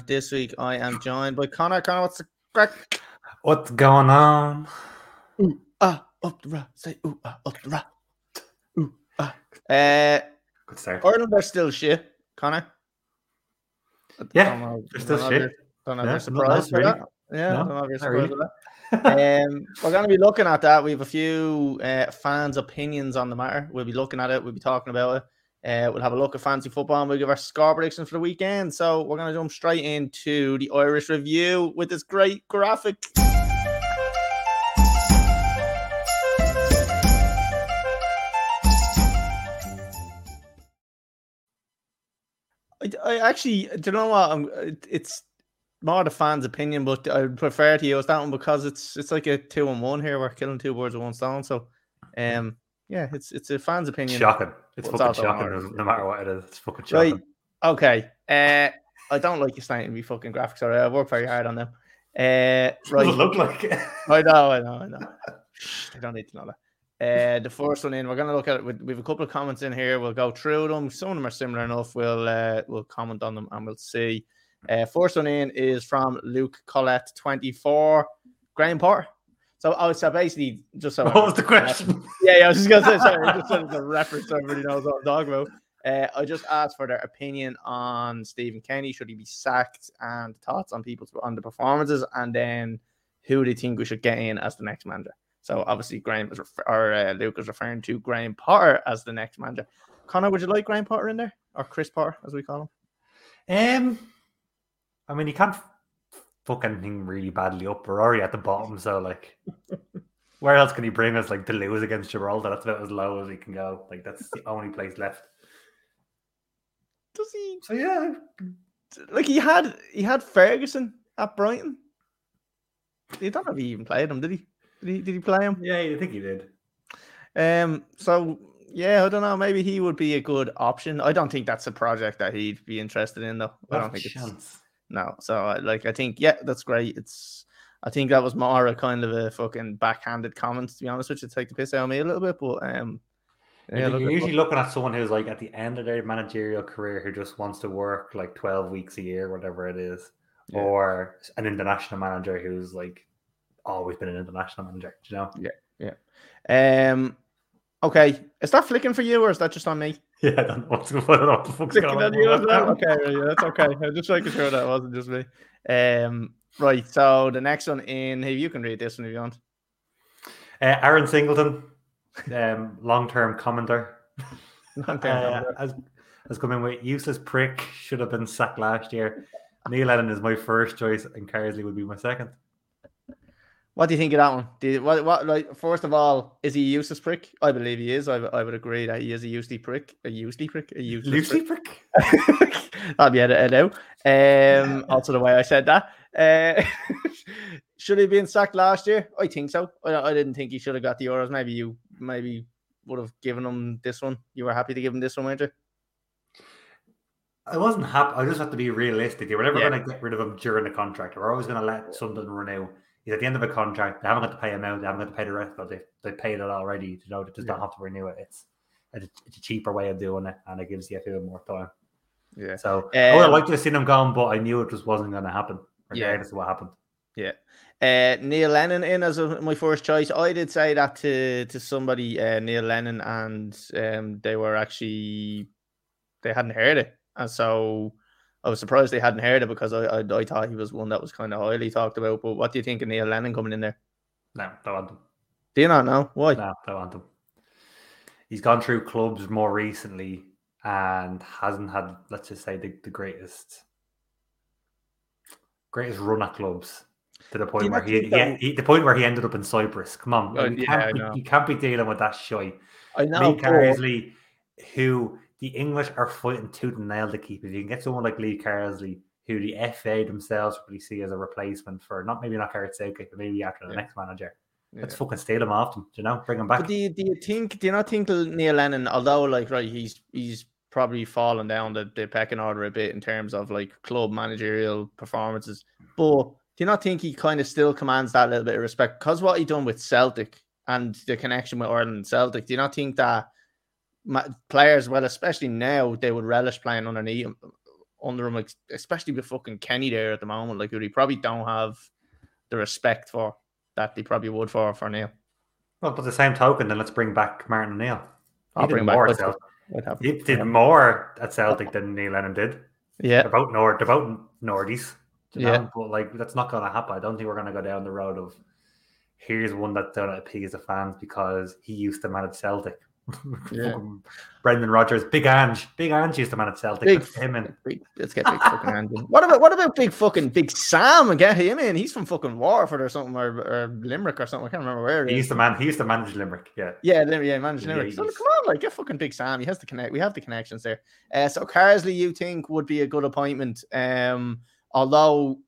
and this week I am joined by Conor. Conor, what's the crack? What's going on? Ooh, ah, up the ra, say ooh, ah, up the ra. Ooh, ah. Uh, Good start. Ireland are still shit, Conor. Yeah, know- they're still if shit. you're- Don't know if Yeah, you're surprised by that. Yeah, No, don't know if you're surprised really. that. um, we're going to be looking at that. We have a few uh, fans' opinions on the matter. We'll be looking at it. We'll be talking about it. Uh, we'll have a look at fantasy football and we'll give our score predictions for the weekend. So we're going to jump straight into the Irish review with this great graphic. I, actually, do you know what? I'm, it's more the fans' opinion, but I prefer to use that one because it's it's like a two and one here. We're killing two birds with one stone. So, um, yeah, it's it's a fan's opinion. Shocking. It's it's fucking shocking no, no matter what it is. It's fucking shocking. Right. Okay. Uh, I don't like you snapping me fucking graphics. Alright, I work very hard on them. Uh, right. it look like? I know, I know, I know. They don't need to know that. Uh, the first one in, we're gonna look at it. with- We have a couple of comments in here. We'll go through them. Some of them are similar enough. We'll uh, we'll comment on them and we'll see. Uh, first one in is from Luke Collette, twenty four. Graham Potter. So, oh, so basically, just so what was the question? yeah, yeah, I was just gonna say sorry, just so it's a reference so everybody knows what I'm talking about. Uh, I just asked for their opinion on Stephen Kenny. Should he be sacked and thoughts on people's on the performances, and then who do you think we should get in as the next manager. So obviously, Graham is refer- or uh, Luke is referring to Graham Potter as the next manager. Conor, would you like Graham Potter in there or Chris Potter as we call him? Um, I mean, you can't f- fuck anything really badly up. We're already at the bottom, so like, where else can he bring us? Like to lose against Gibraltar, that's about as low as he can go. Like that's the only place left. Does he So yeah, like he had he had Ferguson at Brighton? You don't know if he even played him, did he? Did he, did he play him? yeah, I think he did. Um, so yeah, I don't know. Maybe he would be a good option. I don't think that's a project that he'd be interested in, though. I don't think it's chance. no. So I- like, I think yeah, that's great. It's I think that was more a kind of a fucking backhanded comment, to be honest you, to take the piss out of me a little bit. But um, yeah, You're look, you're at- usually looking at someone who's like at the end of their managerial career who just wants to work like 12 weeks a year, whatever it is, Yeah. or an international manager who's like always been an international manager, do you know? Yeah, yeah. Um, okay, is that flicking for you or is that just on me? Yeah, I don't know what's going on. What the fuck's Flicking going on you? Okay, yeah, that's okay. I'm just making sure that wasn't just me. Um, right. So the next one in, hey, you can read this one if you want. Uh, Aaron Singleton, um, long-term commenter, uh, has, has come in with useless prick, should have been sacked last year. Neil Lennon is my first choice, and Carsley would be my second. What do you think of that one? Do you, what, what, like, first of all, is he a useless prick? I believe he is. I, I would agree that he is a useless prick. A useless prick? A useless prick. prick? That'll be edited out. Um, also, the way I said that. Uh, should he have been sacked last year? I think so. I, I didn't think he should have got the Euros. Maybe you maybe would have given him this one. You were happy to give him this one, weren't you? I wasn't happy. I just have to be realistic. We're never Yeah. going to get rid of him during the contract. We're always going to let something renew. He's at the end of a contract. They haven't got to pay him out. They haven't got to pay the rest, but they they paid it already. You know, they just don't have to renew it. It's it's a, it's a cheaper way of doing it, and it gives you a few more time. Yeah. So I would have Um, liked to have seen him gone, but I knew it just wasn't going to happen, Yeah. regardless of what happened. Yeah. Uh, Neil Lennon in as a, my first choice. I did say that to to somebody, uh, Neil Lennon, and um, they were actually they hadn't heard it, and so I was surprised they hadn't heard it because I I, I thought he was one that was kind of highly talked about. But what do you think of Neil Lennon coming in there? No, don't want him. Do you not know why? No, don't want him. He's gone through clubs more recently and hasn't had, let's just say, the, the greatest greatest run at clubs to the point where he, he, he the point where he ended up in Cyprus. Come on, Oh, you, yeah, can't know. be, you can't be dealing with that shite. I know. Lee but- Carsley, who the English are fighting tooth and nail to keep. If you can get someone like Lee Carsley, who the FA themselves probably see as a replacement for not maybe not Southgate, but maybe after the Yeah. next manager, Yeah. let's fucking steal him off them. You know, bring him back. But do you, do you think? Do you not think Neil Lennon, although like right, he's he's probably fallen down the, the pecking order a bit in terms of like club managerial performances, but do you not think he kind of still commands that little bit of respect because what he done with Celtic and the connection with Ireland and Celtic? Do you not think that players, well, especially now, they would relish playing underneath him, under him, especially with fucking Kenny there at the moment, like who they probably don't have the respect for that they probably would for for Neil. Well, but the same token, then let's bring back Martin O'Neill. I'll bring more back. Celtic. He did more at Celtic than Neil Lennon did. Yeah, about Nord, about Nordies. yeah, know? but like that's not going to happen. I don't think we're going to go down the road of here's one that's going to appease the fans because he used to manage Celtic. Yeah. Brendan Rodgers, Big Ange, Big Ange used to manage Celtic. Big, let's him in. Big, let's get big fucking Ange. What about what about big fucking Big Sam and get him in? He's from fucking Waterford or something or, or Limerick or something. I can't remember where. He used to man. He used to manage Limerick. Yeah. Yeah, yeah, manage Limerick. So come on, like get fucking Big Sam. He has the connect. We have the connections there. Uh, so Carsley, you think would be a good appointment? Um, although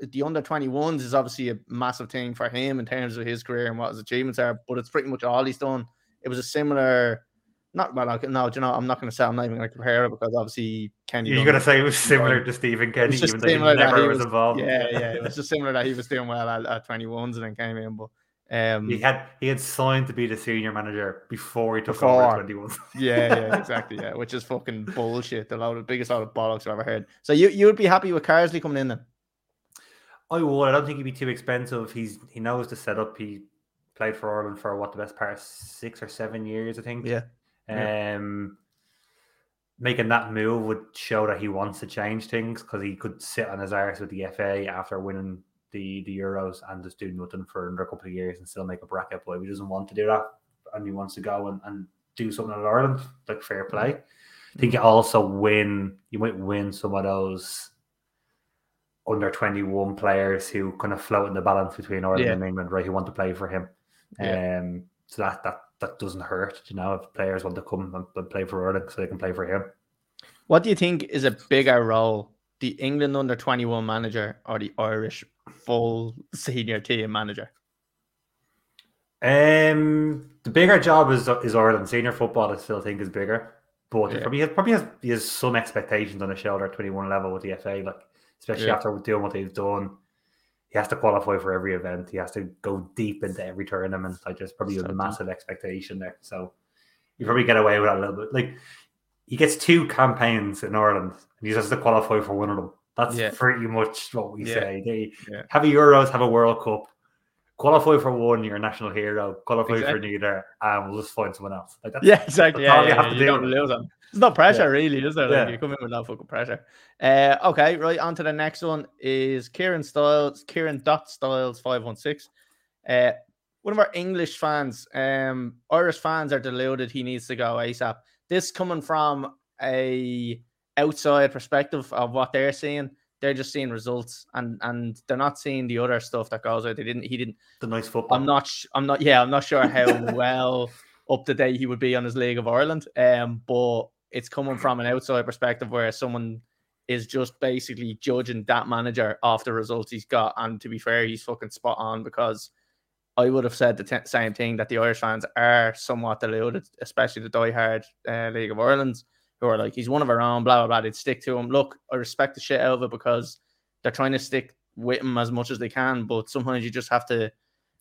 the under 21s is obviously a massive thing for him in terms of his career and what his achievements are, but it's pretty much all he's done. It was a similar, not well, no, you know, I'm not going to say I'm not even going to compare it because obviously Kenny. You're going to say it was similar to Stephen Kenny, even though he never he was, was, involved. Yeah, yeah, it was just similar that he was doing well at, at 21s and then came in, but. Um, he had he had signed to be the senior manager before he took before, over 21. yeah, yeah, exactly. Yeah, which is fucking bullshit. The loud, the biggest load of bollocks I've ever heard. So you you would be happy with Carsley coming in then? I would. I don't think he'd be too expensive. He's he knows the setup. He played for Ireland for what the best part of six or seven years, I think. Yeah. Um, making that move would show that he wants to change things because he could sit on his arse with the FA after winning the the Euros and just do nothing for another couple of years and still make a bracket. But he doesn't want to do that, and he wants to go and, and do something in Ireland, like fair play. I think you also win. You might win some of those under 21 players who kind of float in the balance between Ireland yeah. and England, right? Who want to play for him. Yeah. Um, so that that that doesn't hurt, you know, if players want to come and, play for Ireland so they can play for him. What do you think is a bigger role, the England under 21 manager or the Irish full senior team manager? Um, the bigger job is is Ireland senior football. I still think is bigger, but yeah. probably has, probably has, he has some expectations on the shoulder at 21 level with the FA. Like especially yeah. after doing what they've done. He has to qualify for every event. He has to go deep into every tournament. Like there's probably a massive expectation there. So you probably get away with that a little bit. Like he gets two campaigns in Ireland and he has to qualify for one of them. That's yeah. pretty much what we yeah. say. They yeah. have a Euros, have a World Cup, qualify for one, you're a national hero. Qualify exactly. for neither, and we'll just find someone else. Like that's, yeah, exactly. That's yeah, all you have to you do. Lose them. There's no pressure, yeah. really, is there? Like, yeah. You come in with no fucking pressure. Uh, okay, right. On to the next one is Kieran Styles, Kieran Dot Styles, 516. Uh, one of our English fans, um, Irish fans are deluded he needs to go ASAP. This coming from a outside perspective of what they're seeing. They're just seeing results and and they're not seeing the other stuff that goes out. They didn't he didn't the nice football. I'm not I'm not yeah, I'm not sure how well up to date he would be on his League of Ireland. Um, but it's coming from an outside perspective where someone is just basically judging that manager off the results he's got. And to be fair, he's fucking spot on because I would have said the t- same thing that the Irish fans are somewhat deluded, especially the diehard uh, League of Ireland's, who are like, he's one of our own, blah, blah, blah. They'd stick to him. Look, I respect the shit out of it because they're trying to stick with him as much as they can, but sometimes you just have to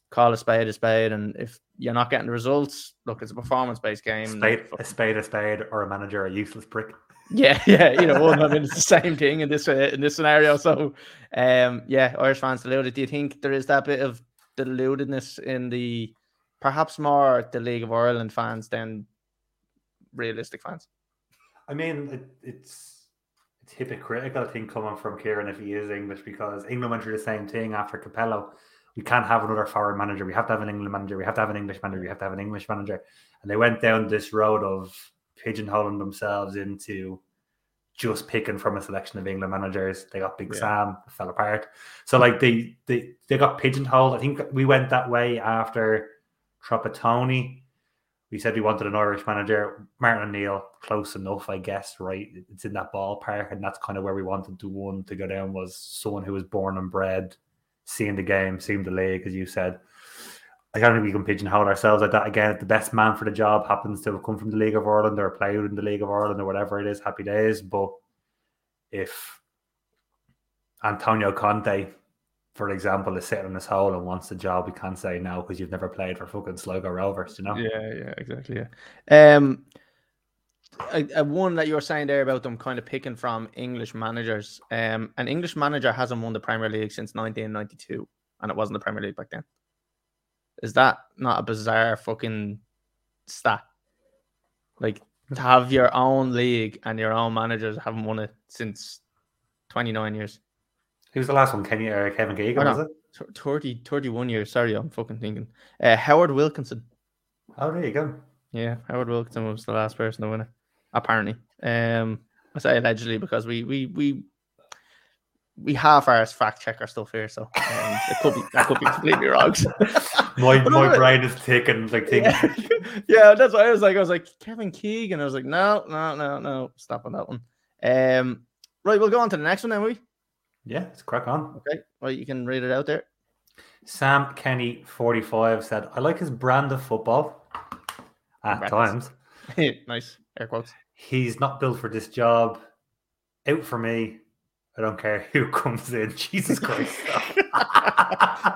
call a spade a spade. And if you're not getting the results, look, it's a performance based game. Spade, a spade, a spade, or a manager, a useless prick. Yeah, yeah, you know, well, I mean, it's the same thing in this uh, in this scenario. So, um, yeah, Irish fans deluded. Do you think there is that bit of deludedness in the perhaps more the League of Ireland fans than realistic fans? I mean, it, it's it's hypocritical, I think, coming from Kieran if he is English, because England went through the same thing after Capello we can't have another foreign manager. We have to have an England manager. We have to have an English manager. We have to have an English manager. And they went down this road of pigeonholing themselves into just picking from a selection of England managers. They got Big yeah. Sam, fell apart. So like they they they got pigeonholed. I think we went that way after Trapattoni. We said we wanted an Irish manager. Martin O'Neill, close enough, I guess, right? It's in that ballpark, and that's kind of where we wanted to one to go down was someone who was born and bred seeing the game, seeing the league, as you said. I don't think we can pigeonhole ourselves like that again. If the best man for the job happens to have come from the League of Ireland or played in the League of Ireland or whatever it is, happy days. But if Antonio Conte for example, is sitting in his hole and wants the job, we can't say no because you've never played for fucking Sligo Rovers, you know? Yeah, yeah, exactly. Yeah. Um, a, one that you were saying there about them kind of picking from English managers. Um, an English manager hasn't won the Premier League since 1992, and it wasn't the Premier League back then. Is that not a bizarre fucking stat? Like to have your own league and your own managers haven't won it since 29 years. Who's the last one? Kenny or Kevin Keegan, oh, was it? 30, 31 years. Sorry, I'm fucking thinking. Uh, Howard Wilkinson. Oh, there you go. Yeah, Howard Wilkinson was the last person to win it, apparently. Um, I say allegedly because we we we we half our fact check our stuff here, so um, it could be that could be completely wrong. my my brain is ticking like thinking. Yeah. yeah, that's why I was like, I was like Kevin Keegan. I was like, no, no, no, no, stop on that one. Um, right, we'll go on to the next one then, we. Yeah, let's crack on. Okay. Well, you can read it out there. Sam Kenny, 45, said, I like his brand of football at times. nice. Air quotes. He's not built for this job. Out for me. I don't care who comes in. Jesus Christ.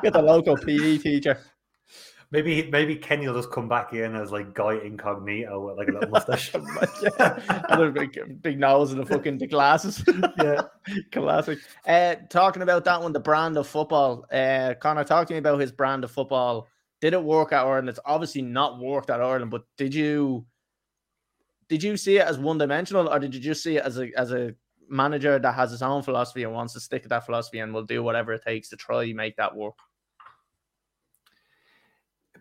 Get the local PE teacher. Maybe maybe Kenny will just come back in as like guy incognito with like a little mustache. yeah. And a big, big nose and the fucking the glasses. yeah. Classic. Uh, talking about that one, the brand of football. Uh, Conor, talk to me about his brand of football. Did it work at Ireland? It's obviously not worked at Ireland, but did you did you see it as one dimensional or did you just see it as a as a manager that has his own philosophy and wants to stick to that philosophy and will do whatever it takes to try and make that work?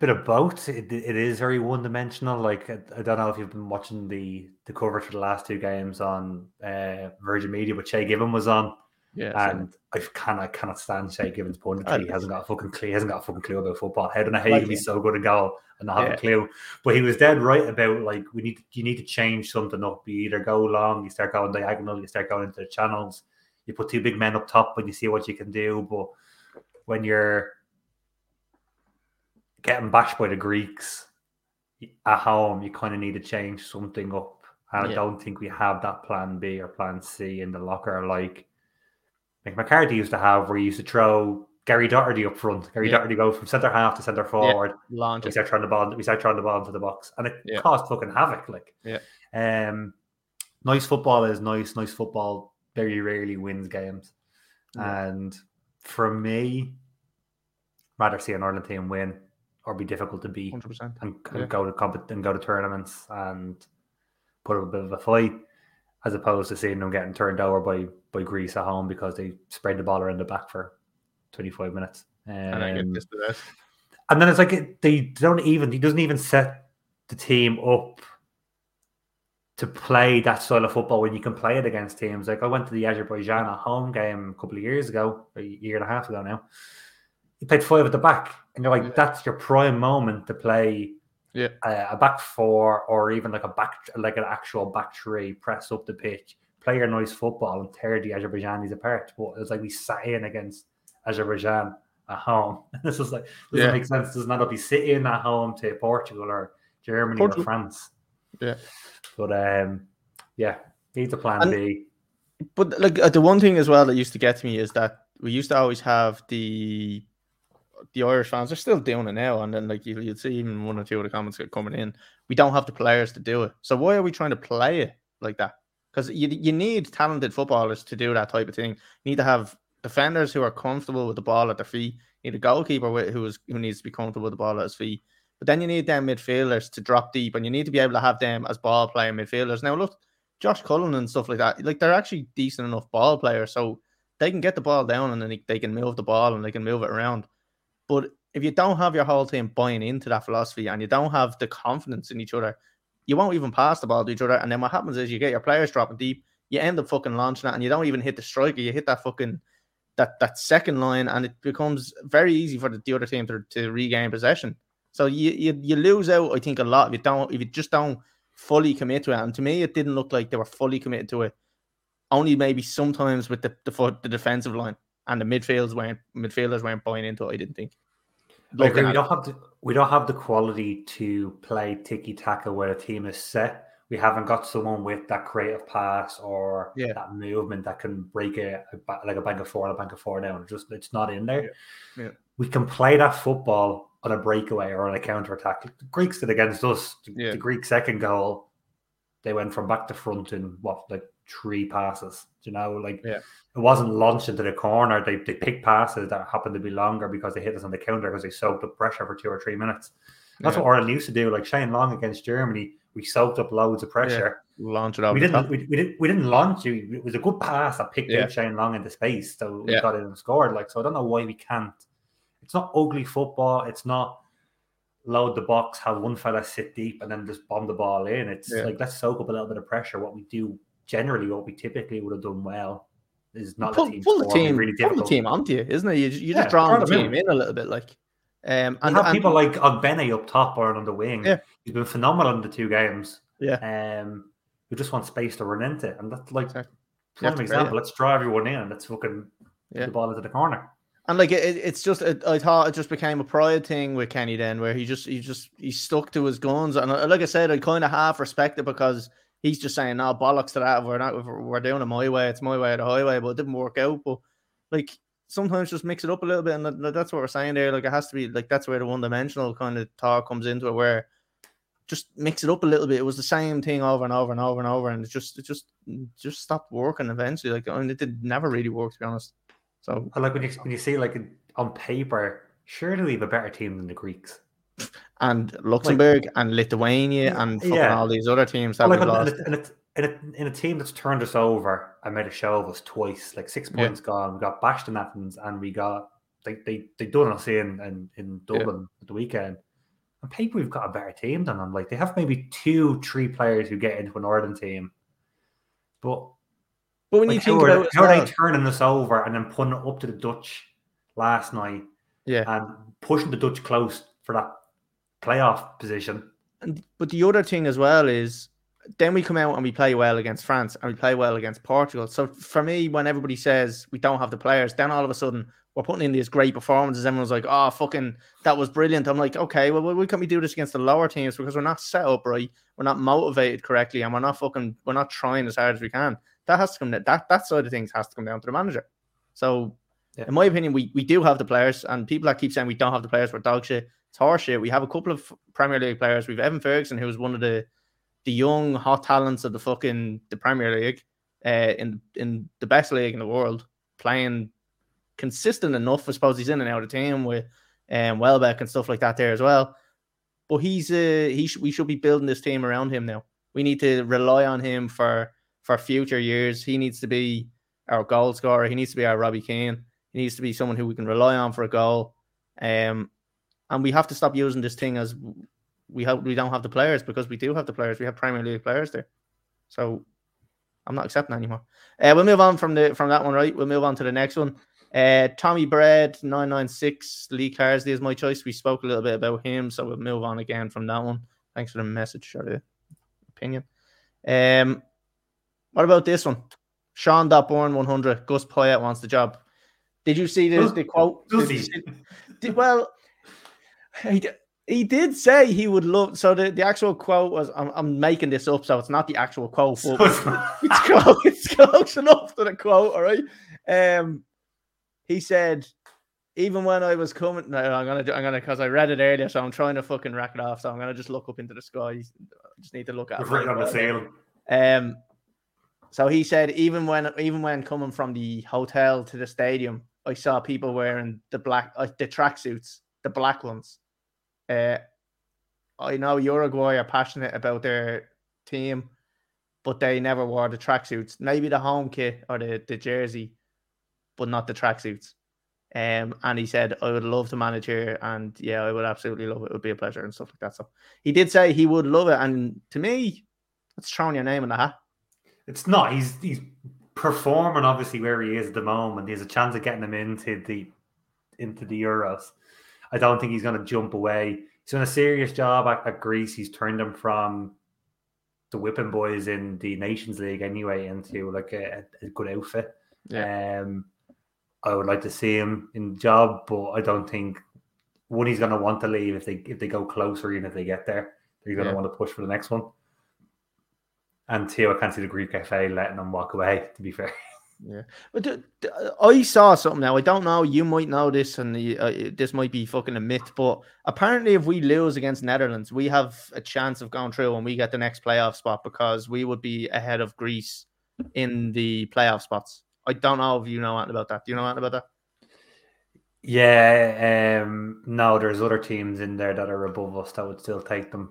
bit of both. It, it is very one dimensional. Like I, don't know if you've been watching the the coverage for the last two games on uh, Virgin Media, but Shay Given was on. Yeah, and I can I cannot stand Shay Given's punditry. He hasn't got a fucking clue. He hasn't got a fucking clue about football. How do I know how you can be so good at goal and not have yeah. a clue? But he was dead right about like we need you need to change something up. You either go long, you start going diagonal, you start going into the channels. You put two big men up top and you see what you can do. But when you're getting bashed by the Greeks at home, you kind of need to change something up. And yeah. I don't think we have that plan B or plan C in the locker like like McCarthy used to have, where he used to throw Gary Doherty up front. Gary yeah. Doherty go from centre half to centre forward. Yeah. We start trying the ball. We start trying the ball into the box, and it yeah. caused fucking havoc. Like, yeah. Um, nice football is nice. Nice football very rarely wins games, yeah. and for me, rather see an Ireland team win or be difficult to beat 100%. and, and go to compet- and go to tournaments and put up a bit of a fight as opposed to seeing them getting turned over by by Greece at home because they spread the ball around the back for 25 minutes. Um, and I get this to this. And then it's like they don't even he doesn't even set the team up to play that style of football when you can play it against teams. Like I went to the Azerbaijan at home game a couple of years ago, a year and a half ago now. He played five at the back and you're like, yeah. that's your prime moment to play yeah. a, a, back four or even like a back, like an actual back three, press up the pitch, play your nice football and tear the Azerbaijanis apart. But it's like we sat in against Azerbaijan at home. this is like doesn't yeah. make sense. Does not be sitting at home to Portugal or Germany Portugal. or France. Yeah. But um, yeah, needs a plan and, B. But like uh, the one thing as well that used to get to me is that we used to always have the the Irish fans are still doing it now, and then like you, would see even one or two of the comments get coming in. We don't have the players to do it, so why are we trying to play it like that? Because you you need talented footballers to do that type of thing. You need to have defenders who are comfortable with the ball at their feet. You need a goalkeeper who is who needs to be comfortable with the ball at his feet. But then you need them midfielders to drop deep, and you need to be able to have them as ball playing midfielders. Now look, Josh Cullen and stuff like that, like they're actually decent enough ball players, so they can get the ball down and then they, they can move the ball and they can move it around. But if you don't have your whole team buying into that philosophy and you don't have the confidence in each other, you won't even pass the ball to each other. And then what happens is you get your players dropping deep, you end up fucking launching it, and you don't even hit the striker, you hit that fucking that that second line, and it becomes very easy for the, the other team to, to regain possession. So you, you you lose out, I think, a lot if you don't if you just don't fully commit to it. And to me, it didn't look like they were fully committed to it. Only maybe sometimes with the the, the defensive line and the midfielders weren't midfielders weren't buying into it. I didn't think. Agree. We don't have the we don't have the quality to play tiki taka where a team is set. We haven't got someone with that creative pass or yeah. that movement that can break a, a, like a bank of four and a bank of four down. Just it's not in there. Yeah. yeah. We can play that football on a breakaway or on a counter attack. The Greeks did against us. Yeah. The Greek second goal, they went from back to front in what like three passes. You know, like yeah. it wasn't launched into the corner. They they picked passes that happened to be longer because they hit us on the counter because they soaked up pressure for two or three minutes. That's yeah. what Ireland used to do. Like Shane Long against Germany, we soaked up loads of pressure. Yeah. Launch it out. We didn't. We, we, didn't. We didn't launch it. It was a good pass that picked yeah. out Shane Long into space, so we got it and scored. Like so, I don't know why we can't. It's not ugly football. It's not load the box, have one fella sit deep, and then just bomb the ball in. It's like let's soak up a little bit of pressure. What we do generally, what we typically would have done well, is not pull, the pull the team, really pull the team onto you, isn't it? You, you just draw the team in a little bit, like. Um, and have and, people like Ogbene up top or on the wing. Yeah. He's been phenomenal in the two games. Yeah. Um, who just want space to run into, and that's like exactly. prime example. Let's draw everyone in and let's fucking yeah. the ball into the corner. And like it, it's just, it, I thought it just became a pride thing with Kenny then, where he just, he just, he stuck to his guns. And uh, like I said, I kind of half respect it because he's just saying, "No bollocks to that. We're not, we're doing it my way. It's my way or the highway." But it didn't work out. But like sometimes just mix it up a little bit, and that's what we're saying there. Like it has to be like that's where the one dimensional kind of talk comes into it, where just mix it up a little bit. It was the same thing over and over and over and over, and it just it just just stopped working eventually. Like I mean, it did never really work to be honest. So I like when you when you see like on paper, surely we have a better team than the Greeks. And Luxembourg like, and Lithuania and yeah. all these other teams that like, we lost. And, it, in a, in a team that's turned us over and made a show of us twice, like six points yeah. gone, we got bashed in Athens and we got they they they done us in in, in Dublin yeah. at the weekend. On paper, we've got a better team than them. Like they have maybe two, three players who get into an Northern team, but but when like, you think how, about are, how well, are they turning us over and then putting it up to the Dutch last night, yeah, and pushing the Dutch close for that playoff position. And but the other thing as well is then we come out and we play well against France and we play well against Portugal. So for me, when everybody says we don't have the players, then all of a sudden we're putting in these great performances. Everyone's like, "Oh, fucking, that was brilliant." I'm like, "Okay, well, why can't we do this against the lower teams? Because we're not set up right, we're not motivated correctly, and we're not fucking, we're not trying as hard as we can." That has to come. That that side of things has to come down to the manager. So, yeah. in my opinion, we we do have the players, and people that keep saying we don't have the players, we're dog shit. It's horseshit. We have a couple of Premier League players. We've Evan Ferguson, who's one of the the young hot talents of the fucking the Premier League, uh, in in the best league in the world, playing consistent enough. I suppose he's in and out of team with um, Welbeck and stuff like that there as well. But he's uh, he sh- we should be building this team around him now. We need to rely on him for for future years. He needs to be our goal scorer. He needs to be our Robbie Keane. He needs to be someone who we can rely on for a goal. Um, and we have to stop using this thing as we have we don't have the players because we do have the players. We have Premier League players there. So I'm not accepting anymore. Uh, we'll move on from the from that one, right? We'll move on to the next one. Uh, Tommy Bread, 996, Lee Carsley is my choice. We spoke a little bit about him, so we'll move on again from that one. Thanks for the message or the opinion. Um, what about this one? Sean Born 100, Gus Poyet wants the job. Did you see the, the quote? Did did, well, he, he did say he would love. So the, the actual quote was, I'm, I'm making this up, so it's not the actual quote, but it's, close, it's close enough to the quote, all right? Um, he said, even when I was coming, no, I'm gonna, I'm gonna, because I read it earlier, so I'm trying to fucking rack it off. So I'm gonna just look up into the sky. I just need to look at. it. written on the ceiling. Um, so he said, even when, even when coming from the hotel to the stadium, I saw people wearing the black, uh, the tracksuits, the black ones. Uh, I know Uruguay are passionate about their team, but they never wore the tracksuits. Maybe the home kit or the, the jersey, but not the tracksuits. Um, and he said, I would love to manage here. And yeah, I would absolutely love it. It would be a pleasure and stuff like that. So he did say he would love it. And to me, that's throwing your name in the hat. It's not. He's he's performing obviously where he is at the moment. There's a chance of getting him into the into the Euros. I don't think he's going to jump away. He's done a serious job at, at Greece. He's turned them from the whipping boys in the Nations League anyway into like a, a good outfit. Yeah. Um, I would like to see him in the job, but I don't think one he's going to want to leave if they if they go closer even if they get there, they're going to yeah. want to push for the next one. And two, I can't see the Greek FA letting them walk away. To be fair. Yeah, but the, the, I saw something now. I don't know. You might know this, and the, uh, this might be fucking a myth. But apparently, if we lose against Netherlands, we have a chance of going through, and we get the next playoff spot because we would be ahead of Greece in the playoff spots. I don't know if you know anything about that. Do you know anything about that? Yeah, um, no, there's other teams in there that are above us that would still take them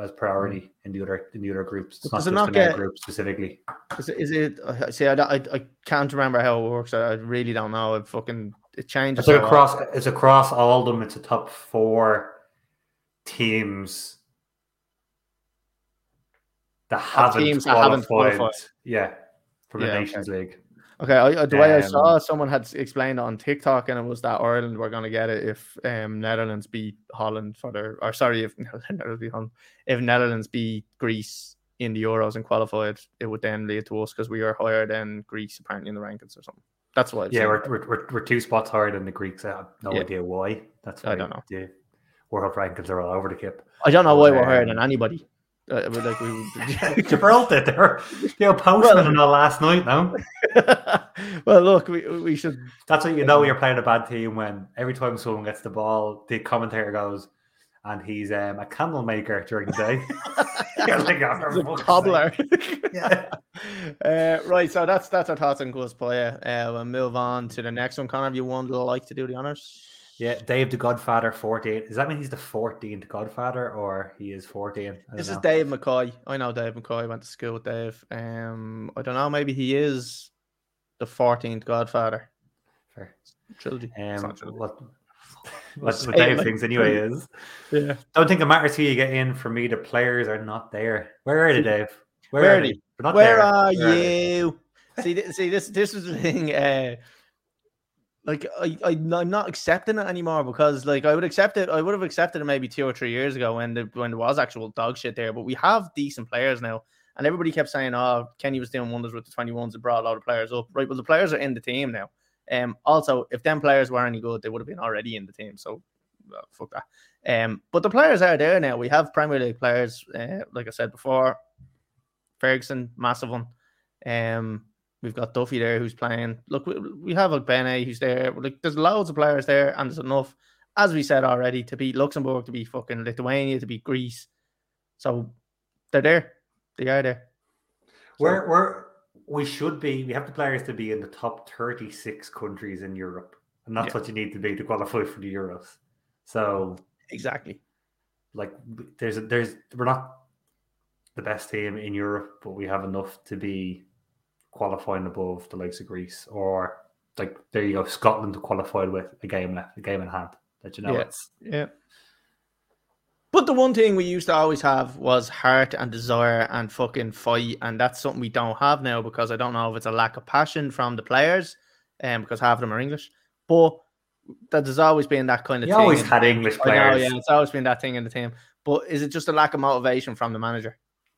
as priority mm. in the other in the other groups. It's Does not just not get, group specifically. Is it, is it? Uh, see, I, I, I can't remember how it works. I really don't know. It fucking it changes. It's across. It's across all of them. It's a top four teams that haven't, teams qualified, that haven't qualified. Yeah, from the Nations okay. League. Okay, I, the way um, I saw someone had explained on TikTok, and it was that Ireland were going to get it if um, Netherlands beat Holland for their, or sorry, if Netherlands beat Holland, if Netherlands beat Greece in the Euros and qualified, it would then lead to us because we are higher than Greece apparently in the rankings or something. That's why. Yeah, we're, we're, we're, we're, two spots higher than the Greeks. I have no yeah. idea why. That's why I don't know. The world rankings are all over the kip. I don't know why we're higher than anybody. Uh, like we, Gibraltar, they were you know postman well, all last night now. well, look, we we should. That's what you know you're playing a bad team when every time someone gets the ball, the commentator goes, and he's um, a candle maker during the day. you're like, oh, a cobbler. yeah. Uh, right, so that's that's our thoughts on Gus Poyet. Uh, we'll move on to the next one. Conor, you one like to do the honors? Yeah, Dave the Godfather 14. Does that mean he's the 14th Godfather or he is 14? This know. is Dave McCoy. I know Dave McCoy. I went to school with Dave. Um, I don't know. Maybe he is the 14th Godfather. Fair. Trilogy. Um, trilogy. What, what, what Dave thinks anyway is. Yeah. Don't think it matters who you get in. For me, the players are not there. Where are they, Dave? Where, Where are they? Where there. are Where you? Are see, see, this this is the thing. Uh, like I, I I'm not accepting it anymore because like I would accept it I would have accepted it maybe two or three years ago when the when there was actual dog shit there but we have decent players now. And everybody kept saying oh Kenny was doing wonders with the 21s and brought a lot of players up. Right well the players are in the team now. Um also if them players were any good they would have been already in the team so well, fuck that. Um but the players are there now. We have Premier League players uh, like I said before Ferguson massive one. Um We've got Duffy there who's playing. Look, we, we have Ogbene who's there. Like, there's loads of players there, and there's enough, as we said already, to beat Luxembourg, to beat fucking Lithuania, to beat Greece. So they're there. They are there. We're, we're, we should be, we have the players to be in the top 36 countries in Europe. And that's yeah. what you need to be to qualify for the Euros. So, exactly. Like, there's, a, there's, we're not the best team in Europe, but we have enough to be qualifying above the likes of Greece, or like there you go, Scotland to qualify with a game left, a game in hand. That you know yeah. it's yeah. But the one thing we used to always have was heart and desire and fucking fight, and that's something we don't have now because I don't know if it's a lack of passion from the players, and um, because half of them are English, but that there's always been that kind of. You thing. always had English players. Know, yeah, it's always been that thing in the team. But is it just a lack of motivation from the manager?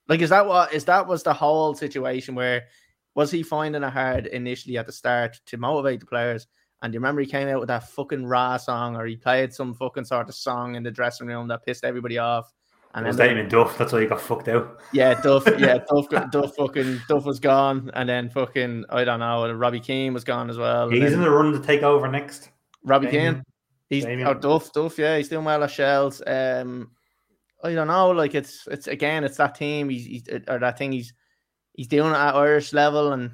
Like, is that what is that was the whole situation where was he finding it hard initially at the start to motivate the players? And you remember he came out with that fucking raw song, or he played some fucking sort of song in the dressing room that pissed everybody off. And it was Damien Duff. That's why he got fucked out. Yeah, Duff. Yeah, Duff. Duff. Fucking Duff was gone, and then fucking I don't know. Robbie Keane was gone as well. He's in the run to take over next. Robbie Keane. He's Damien. oh Duff. Duff. Yeah, he's doing well at Shels. Um, I don't know. Like it's it's again, it's that team. He's, he's or that thing. He's he's doing it at Irish level, and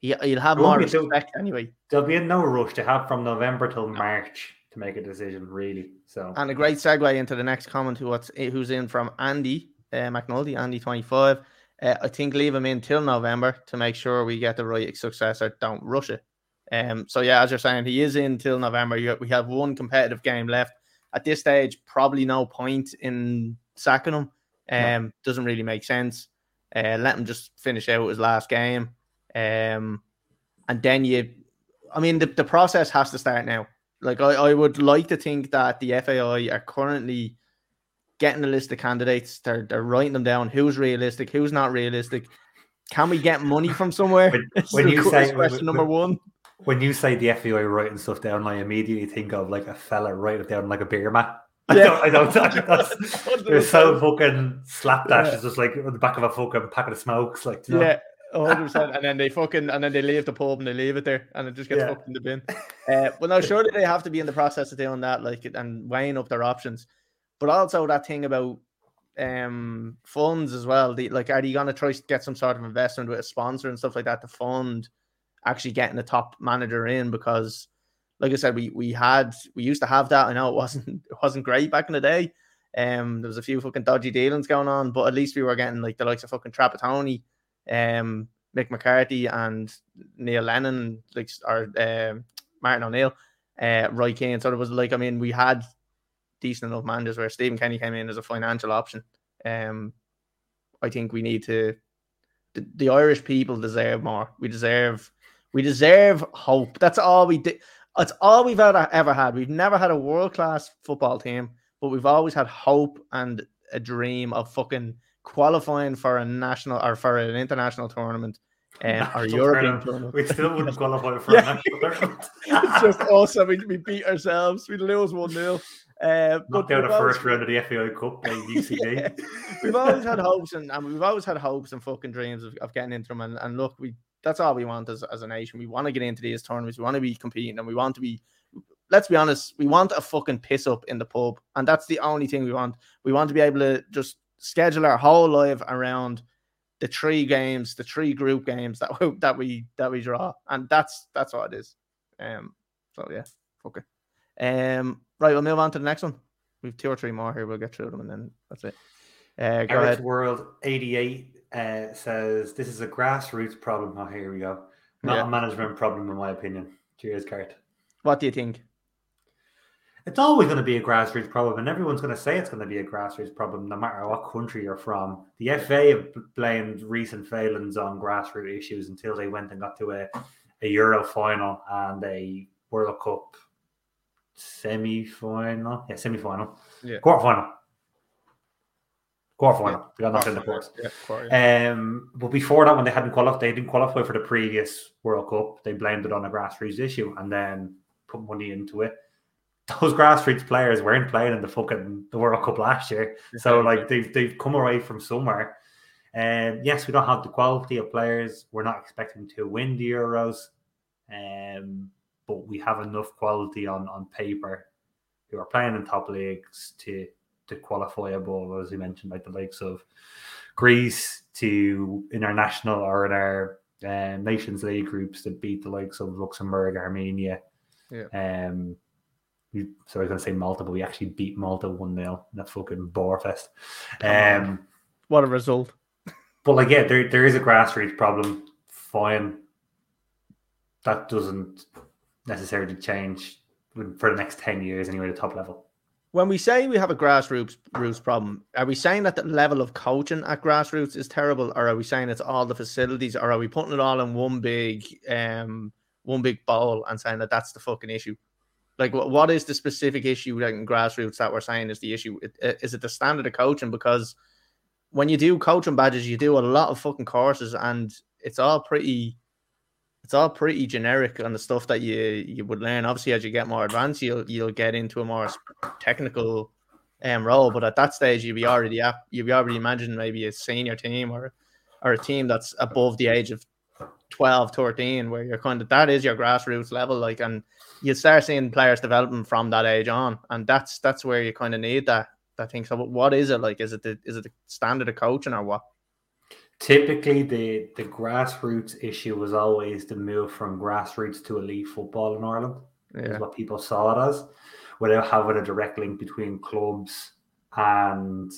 he he'll have more respect anyway. There'll be no rush to have from November till March to make a decision, really. So, and a great segue into the next comment who what's who's in from Andy uh, McNulty, Andy twenty five. Uh, I think leave him in till November to make sure we get the right successor. Don't rush it. Um, so yeah, as you're saying, he is in till November. We have one competitive game left at this stage. Probably no point in sacking him. Um, no. doesn't really make sense. Uh, let him just finish out his last game. Um, and then you, I mean, the, the process has to start now. Like, I, I would like to think that the FAI are currently getting a list of candidates. They're, they're writing them down. Who's realistic? Who's not realistic? Can we get money from somewhere? When, when you say question number one. When you say the FAI writing stuff down, I immediately think of like a fella writing down like a beer mat. Yeah. I don't. I don't that's, they're so fucking slapdash. Yeah. It's just like on the back of a fucking packet of smokes. Like, you know? yeah. 100%. and then they fucking and then they leave the pub and they leave it there and it just gets yeah. fucked in the bin. Uh, well, now surely they have to be in the process of doing that, like and weighing up their options. But also that thing about um funds as well. The, like, are you gonna try to get some sort of investment with a sponsor and stuff like that to fund actually getting the top manager in? Because, like I said, we we had we used to have that. I know it wasn't it wasn't great back in the day. Um, there was a few fucking dodgy dealings going on, but at least we were getting like the likes of fucking Trapattoni um, Mick McCarthy and Neil Lennon, like or uh, Martin O'Neill, uh, Roy Keane. So it was like, I mean, we had decent enough managers where Stephen Kenny came in as a financial option. Um, I think we need to. The, the Irish people deserve more. We deserve. We deserve hope. That's all we did. That's all we've ever ever had. We've never had a world class football team, but we've always had hope and a dream of fucking qualifying for a national or for an international tournament um, or European tournament. We still wouldn't qualify for yeah. a national tournament. it's just awesome. We, we beat ourselves. We lose 1 0. Uh, but down the first round of the FAI Cup by UCD. yeah. We've always had hopes and, and we've always had hopes and fucking dreams of, of getting into them. And, and look, we that's all we want as, as a nation. We want to get into these tournaments. We want to be competing and we want to be let's be honest, we want a fucking piss up in the pub. And that's the only thing we want. We want to be able to just schedule our whole life around the three games, the three group games that we, that we that we draw, and that's that's what it is. Um, so yeah, fuck it. Um, right, we'll move on to the next one. We've two or three more here. We'll get through them, and then that's it. Uh, go Eric ahead. World eighty eight uh, says this is a grassroots problem. Oh, here we go. Not yeah. a management problem, in my opinion. Cheers, Cart. What do you think? it's always going to be a grassroots problem, and everyone's going to say it's going to be a grassroots problem, no matter what country you're from. The FA have blamed recent failings on grassroots issues until they went and got to a, a Euro final and a World Cup semi final. Yeah, semi final. Yeah. Quarter final. Quarter final. Yeah. They got knocked in the course. Yeah, um, but before that, when they hadn't qualified, they didn't qualify for the previous World Cup. They blamed it on a grassroots issue and then put money into it those grassroots players weren't playing in the fucking the World Cup last year. So like they've they've come away from somewhere. And um, yes, we don't have the quality of players. We're not expecting to win the Euros. Um, but we have enough quality on, on paper who are playing in top leagues to to qualify above, as you mentioned, like the likes of Greece to international or in our uh, Nations League groups that beat the likes of Luxembourg, Armenia, yeah. um, we, so I was going to say Malta, but we actually beat Malta 1 0 in that fucking Borefest. Um, what a result. But like, yeah, there, there is a grassroots problem. Fine. That doesn't necessarily change for the next 10 years anyway, the top level. When we say we have a grassroots roots problem, are we saying that the level of coaching at grassroots is terrible, or are we saying it's all the facilities, or are we putting it all in one big um one big bowl and saying that that's the fucking issue? Like, what is the specific issue like in grassroots that we're saying is the issue? Is it the standard of coaching? Because when you do coaching badges, you do a lot of fucking courses, and it's all pretty, it's all pretty generic on the stuff that you you would learn. Obviously, as you get more advanced, you'll you'll get into a more technical um role. But at that stage, you'll be already up, you'll be already imagining maybe a senior team or or a team that's above the age of 12, 13, where you're kind of that is your grassroots level, like and you start seeing players developing from that age on, and that's that's where you kind of need that that thing. So, what is it like? Is it the is it the standard of coaching or what? Typically, the the grassroots issue was always the move from grassroots to elite football in Ireland. Yeah. Is what people saw it as, without having a direct link between clubs and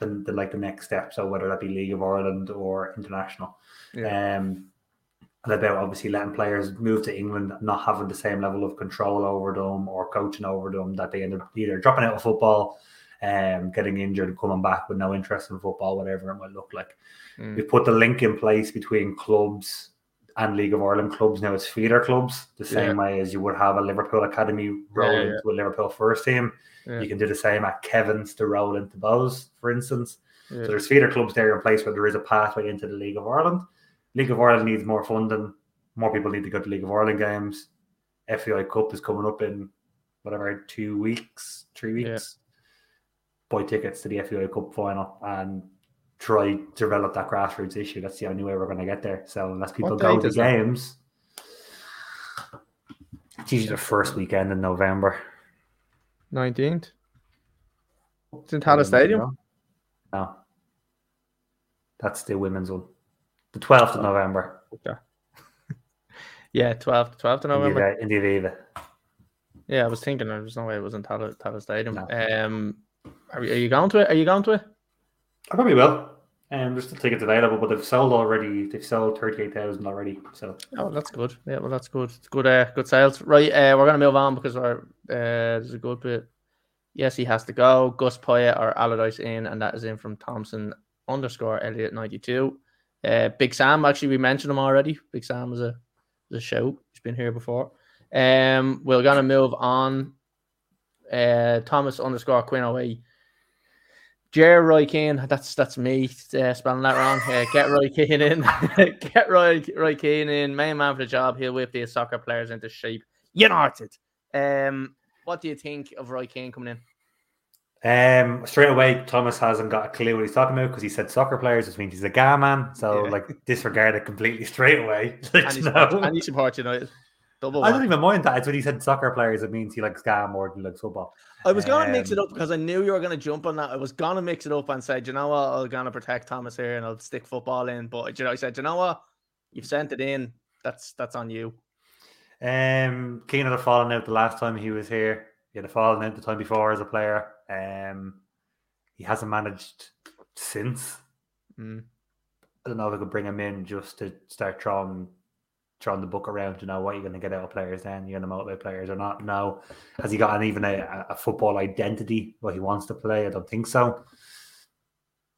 the, the like the next step. So whether that be League of Ireland or international. Yeah. Um, and about obviously letting players move to England, not having the same level of control over them or coaching over them, that they end up either dropping out of football, um, getting injured, coming back with no interest in football, whatever it might look like. Mm. We've put the link in place between clubs and League of Ireland clubs. Now it's feeder clubs, the same yeah. way as you would have a Liverpool academy roll yeah, yeah. into a Liverpool first team. You can do the same at Kevin's to roll into those, for instance. So there's feeder clubs there in place where there is a pathway into the League of Ireland. League of Ireland needs more funding. More people need to go to League of Ireland games. FAI Cup is coming up in whatever two weeks, three weeks. Buy tickets to the FAI Cup final and try to develop that grassroots issue. That's the only way we're going to get there. So unless people go to games, it's usually the first weekend in November. 19th? It's in Tallaght Stadium? No. That's the women's one. The 12th of November. Okay. yeah, 12th, 12th of November. In the Aviva. Yeah, I was thinking there's no way it was in Tallaght Stadium. No. Um, are, are you going to it? Are you going to it? I probably will. Um, there's still tickets available, but they've sold already. They've sold thirty eight thousand already. So oh, that's good. Yeah, well, that's good. It's good. Uh, good sales. Right. Uh, we're gonna move on because our uh, there's a good bit. Yes, he has to go. Gus Poyet or Allardyce in, and that is in from Thompson underscore Elliot ninety two. Uh, Big Sam. Actually, we mentioned him already. Big Sam was a was a show. He's been here before. Um, we're gonna move on. Uh, Thomas underscore Quinn away Jer Roy Keane, that's that's me uh, spelling that wrong. Uh, get Roy Keane in, get Roy Roy Keane in, main man for the job. He'll whip these soccer players into shape. United. Um, what do you think of Roy Keane coming in? Um, straight away, Thomas hasn't got a clue what he's talking about because he said soccer players, which means he's a guy man. So yeah. like disregard it completely straight away. and, he supports, and he supports United. Double I don't even mind that. It's when he said soccer players, it means he likes GAA more than he likes football. I was going to um, mix it um, up because I knew you were going to jump on that. I was going to mix it up and say, you know what, I'm going to protect Thomas here and I'll stick football in. But you know, I said, you know what, you've sent it in. That's that's on you. Um, Keane had a falling out the last time he was here. He had a falling out the time before as a player. Um, he hasn't managed since. Mm. I don't know if I could bring him in just to start throwing throwing the book around to know what you're going to get out of players then you're going to motivate players or not. No has he got an, even a, a football identity what he wants to play? I don't think so.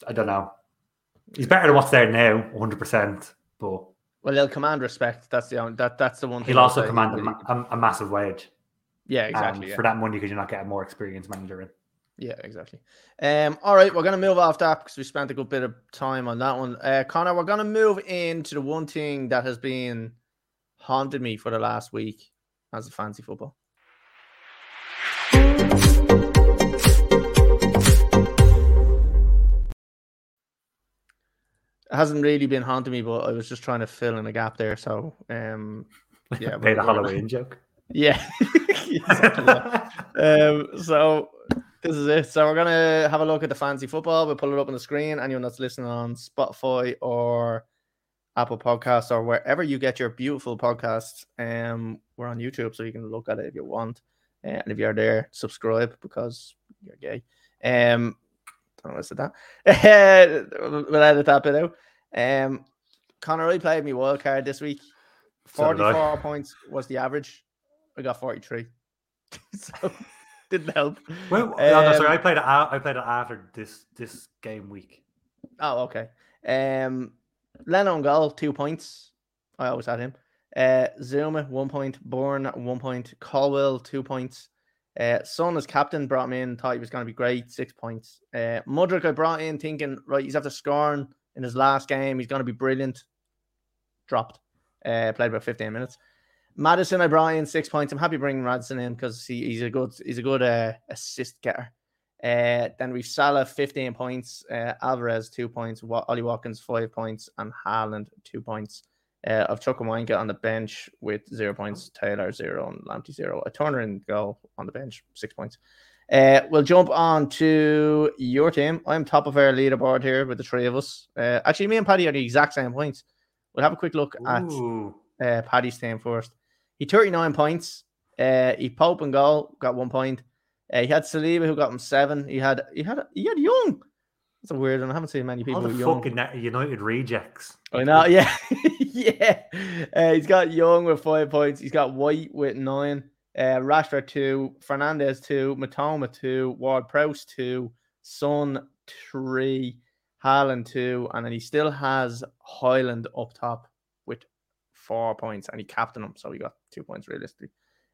I don't know. He's better than what's there now 100% but well he'll command respect. That's the only, that that's the one he'll also command a, a, a, massive wage. Yeah exactly yeah. for that money because you're not getting more experienced manager in. Yeah, exactly. Um, all right, we're gonna move off that because we spent a good bit of time on that one. Uh, Connor, we're gonna move into the one thing that has been haunted me for the last week as a fantasy football. It hasn't really been haunting me, but I was just trying to fill in a gap there. So, um, yeah, made a Halloween joke. Yeah, um, so this is it. So we're gonna have a look at the fantasy football. We'll pull it up on the screen. Anyone that's listening on Spotify or Apple Podcasts or wherever you get your beautiful podcasts. Um, we're on YouTube, so you can look at it if you want. Uh, and if you're there, subscribe because you're gay. Um, don't know what I said that. we'll edit that bit out. Um, Connor, I played me wild card this week. 44 so points was the average. I got 43. so didn't help. Well, um, no, sorry, I played it. I played it after this this game week. Oh, okay. Um, Leno goal, two points. I always had him. Uh, Zouma, one point. Bourne, one point. Colwill, two points. Uh, Son as captain brought me in, thought he was going to be great, six points. Uh, Mudryk I brought in thinking, right, he's after scoring in his last game, he's going to be brilliant. Dropped. Uh, played about 15 minutes. Maddison, I brought in six points. I'm happy bringing Maddison in because he, he's a good he's a good uh, assist getter. Uh, then we've Salah 15 points, uh, Alvarez two points, Ollie Watkins five points, and Haaland two points. Uh, I've Chukwuemeka on the bench with zero points, Taylor zero, and Lamptey zero. A Turner in goal on the bench, six points. Uh, we'll jump on to your team. I'm top of our leaderboard here with the three of us. Uh, actually, me and Paddy are the exact same points. We'll have a quick look Ooh. at uh, Paddy's team first. He 39 points. Uh, he Pope and goal, got one point. Uh, he had Saliba who got him seven. He had he had he had Young. That's a weird one. I haven't seen many people. All the fucking United rejects. I know. Yeah, yeah. Uh, he's got Young with five points. He's got White with nine. Uh, Rashford two, Fernandez two, Mitoma two, Ward Prowse two, Son three, Haaland two, and then he still has Haaland up top with four points, and he captained him, so he got two points realistically.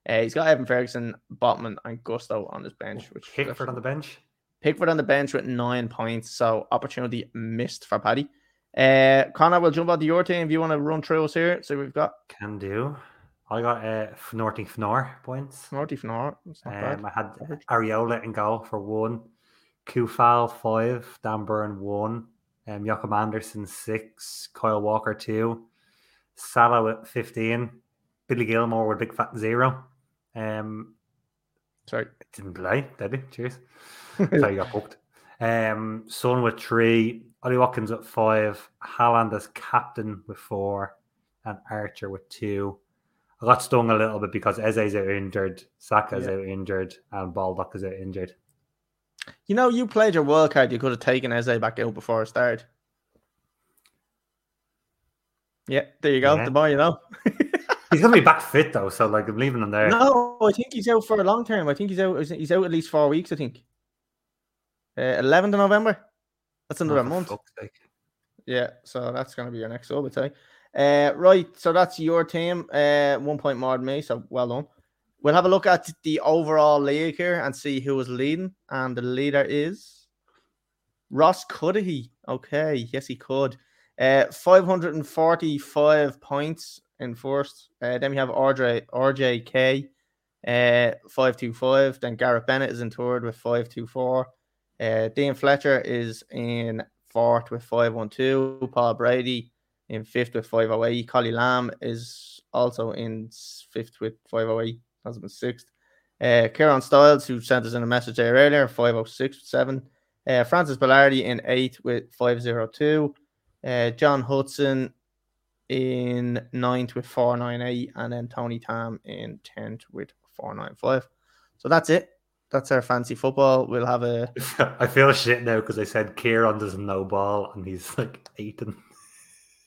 Uh, he's got Evan Ferguson, Botman, and Gusto on his bench. Which Pickford on the bench. Pickford on the bench with nine points. So opportunity missed for Paddy. Uh, Connor, we'll jump on to your team if you want to run through us here. So we've got. Can do. I got uh, Fnorty Fnor points. Fnorty Fnor. Um, I had Areola in goal for one. Coufal five, Dan Burn one, um, Joachim Andersen six, Kyle Walker two, Salah at fifteen, Billy Gilmour with big fat zero. Um, Sorry, didn't play, did he? Cheers. so you got booked. Um, Son with three, Ollie Watkins at five, Haaland as captain with four, and Archer with two. I got stung a little bit because Eze's out injured, Saka's yeah. out injured, and Baldock is out injured. You know, you played your wild card. You could have taken Eze back out before it started. Yeah, there you go. Yeah. The more you know. he's gonna be back fit though, so like I'm leaving him there. No, I think he's out for a long term. I think he's out. He's out at least four weeks. I think. Uh, 11th of November. That's another oh, month. Yeah, so that's gonna be your next sub, I'd. Uh, right, so that's your team. Uh, one point more than me, so well done. We'll have a look at the overall league here and see who is leading. And the leader is Ross Cudahy. Okay, yes, he could. Uh, 545 points in first. Uh, then we have RJ, RJK, uh, 525. Then Garrett Bennett is in third with 524. Uh, Dean Fletcher is in fourth with 512. Paul Brady in fifth with 508. Collie Lamb is also in fifth with 508. Has been sixth. Uh, Kieran Styles, who sent us in a message there earlier, 506 7. Uh, Francis Bellardi in eighth with 502. Uh, John Hudson in ninth with 498. And then Tony Tam in 10th with 495. So that's it. That's our fantasy football. We'll have a. I feel shit now because I said Kieran doesn't know ball and he's like eight and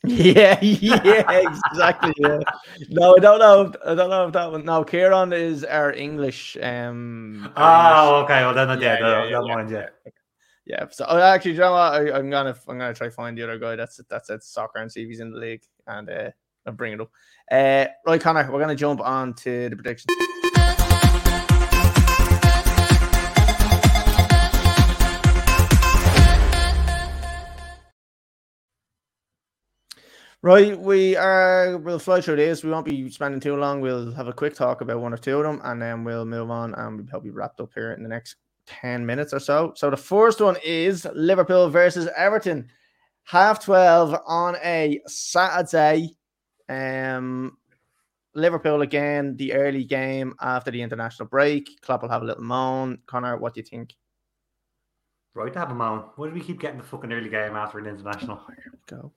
yeah, yeah, exactly. Yeah. No, I don't know. I don't know if that one. No, Kieran is our English. Um. Oh, English. okay. Well, then, yeah, yeah, yeah, yeah, mind, yeah. Yeah. So oh, actually, you know what? I, am gonna I'm gonna try find the other guy. That's that's at soccer and see if he's in the league, and uh, I'll bring it up. Uh, right, Connor, we're gonna jump on to the predictions. Right, we are. We'll fly through this. We won't be spending too long. We'll have a quick talk about one or two of them, and then we'll move on, and we'll probably wrapped up here in the next ten minutes or so. So the first one is Liverpool versus Everton, half twelve on a Saturday. Um, Liverpool again, the early game after the international break. Klopp will have a little moan. Connor, what do you think? Right to have a moan. Why do we keep getting the fucking early game after an international? Oh, here we go.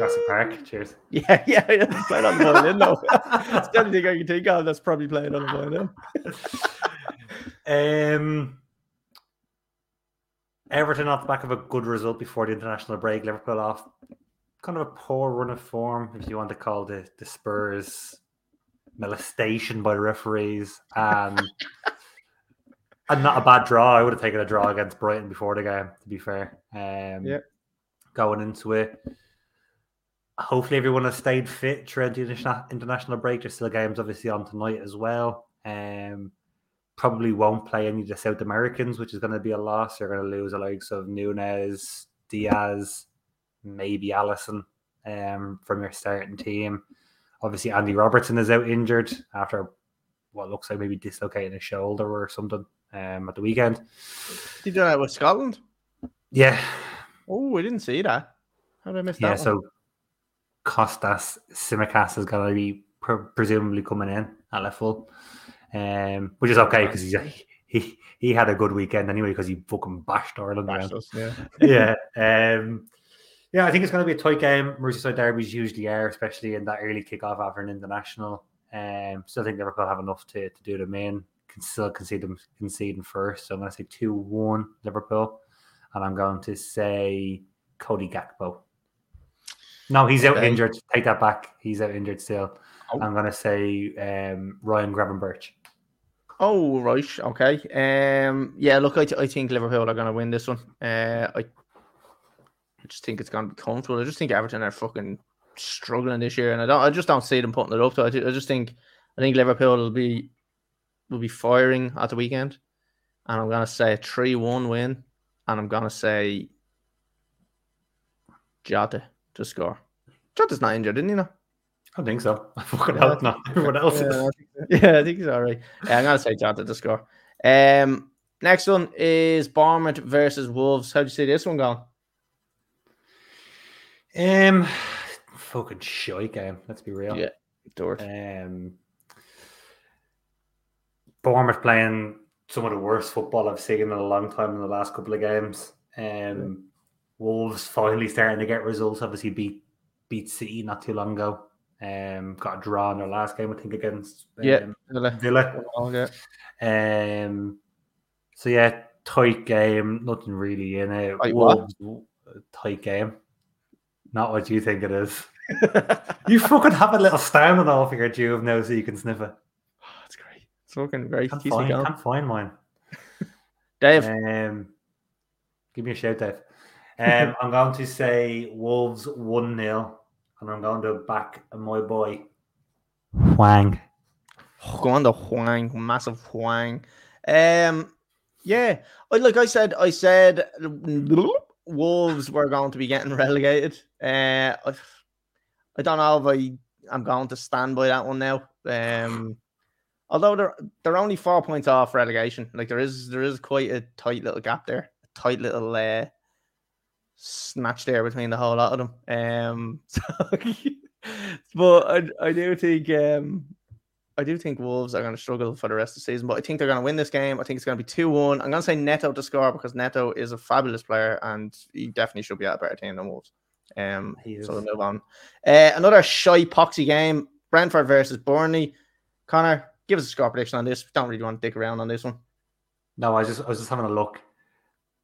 Jurassic Park. Cheers. Yeah, yeah, yeah. Playing on the violin though. That's the only thing I can think of that's probably playing on the violin. um, Everton off the back of a good result before the international break. Liverpool off kind of a poor run of form, if you want to call the the Spurs molestation by the referees. and and not a bad draw. I would have taken a draw against Brighton before the game, to be fair. Um, yeah. Going into it. Hopefully, everyone has stayed fit throughout the international break. There's still games, obviously, on tonight as well. Um, probably won't play any of the South Americans, which is going to be a loss. You're going to lose the likes of Nunez, Diaz, maybe Alisson um, from your starting team. Obviously, Andy Robertson is out injured after what looks like maybe dislocating a shoulder or something um, at the weekend. Did you do that with Scotland? Yeah. Oh, we didn't see that. How did I miss yeah, that? Yeah, so Kostas Tsimikas is going to be pre- presumably coming in at left full, um, which is okay because he's he he had a good weekend anyway because he fucking bashed Ireland bashed us, yeah, yeah. Um, yeah, I think it's going to be a tight game. Merseyside derbies usually are, especially in that early kickoff after an international. Um, still think Liverpool have enough to, to do them in can still concede them conceding first. So I'm going to say two one Liverpool, and I'm going to say Cody Gakpo. No, he's out injured. Take that back. He's out injured still. Oh. I'm going to say um, Ryan Gravenberch. Oh right, okay. Um, yeah. Look, I, I think Liverpool are going to win this one. Uh, I, I just think it's going to be comfortable. I just think Everton are fucking struggling this year, and I don't. I just don't see them putting it up. So I, I just think I think Liverpool will be will be firing at the weekend. And I'm going to say a 3 1 win. And I'm going to say Jota to score. Jota's not injured, didn't he? No? I think so. I fucking yeah, hope not. Everyone else yeah, I think, yeah, I think he's all right. Yeah, I'm going to say Jota to score. Um, next one is Bournemouth versus Wolves. How do you see this one going? Um, fucking shy game. Let's be real. Yeah, Dort. Um, Bournemouth playing some of the worst football I've seen in a long time in the last couple of games. Um. Wolves finally starting to get results. Obviously, beat beat City not too long ago. Um, got a draw in their last game, I think, against um, yeah Villa. Villa. Oh, yeah. Um, so yeah, tight game. Nothing really in it. Tight Wolves, tight game. Not what you think it is. you fucking have a little stamina for your Juve now so you can sniff it. Oh, that's great. It's fucking great. Can't find, can't find mine. Dave. Um, give me a shout, Dave. Um, I'm going to say Wolves 1 0, and I'm going to back my boy Hwang. Oh, go on the Hwang, massive Hwang. Um, yeah, like I said, I said Wolves were going to be getting relegated. Uh, I, I don't know if I I'm going to stand by that one now. Um, although they're they're only four points off relegation, like there is there is quite a tight little gap there, a tight little uh, snatch there between the whole lot of them. Um, so, but I I do think um I do think Wolves are going to struggle for the rest of the season, but I think they're going to win this game. I think it's going to be 2 1. I'm going to say Neto to score because Neto is a fabulous player and he definitely should be at a better team than Wolves. Um, so we'll move on. Uh, another shy poxy game Brentford versus Burnley. Connor, give us a score prediction on this. Don't really want to dick around on this one. No, I just I was just having a look.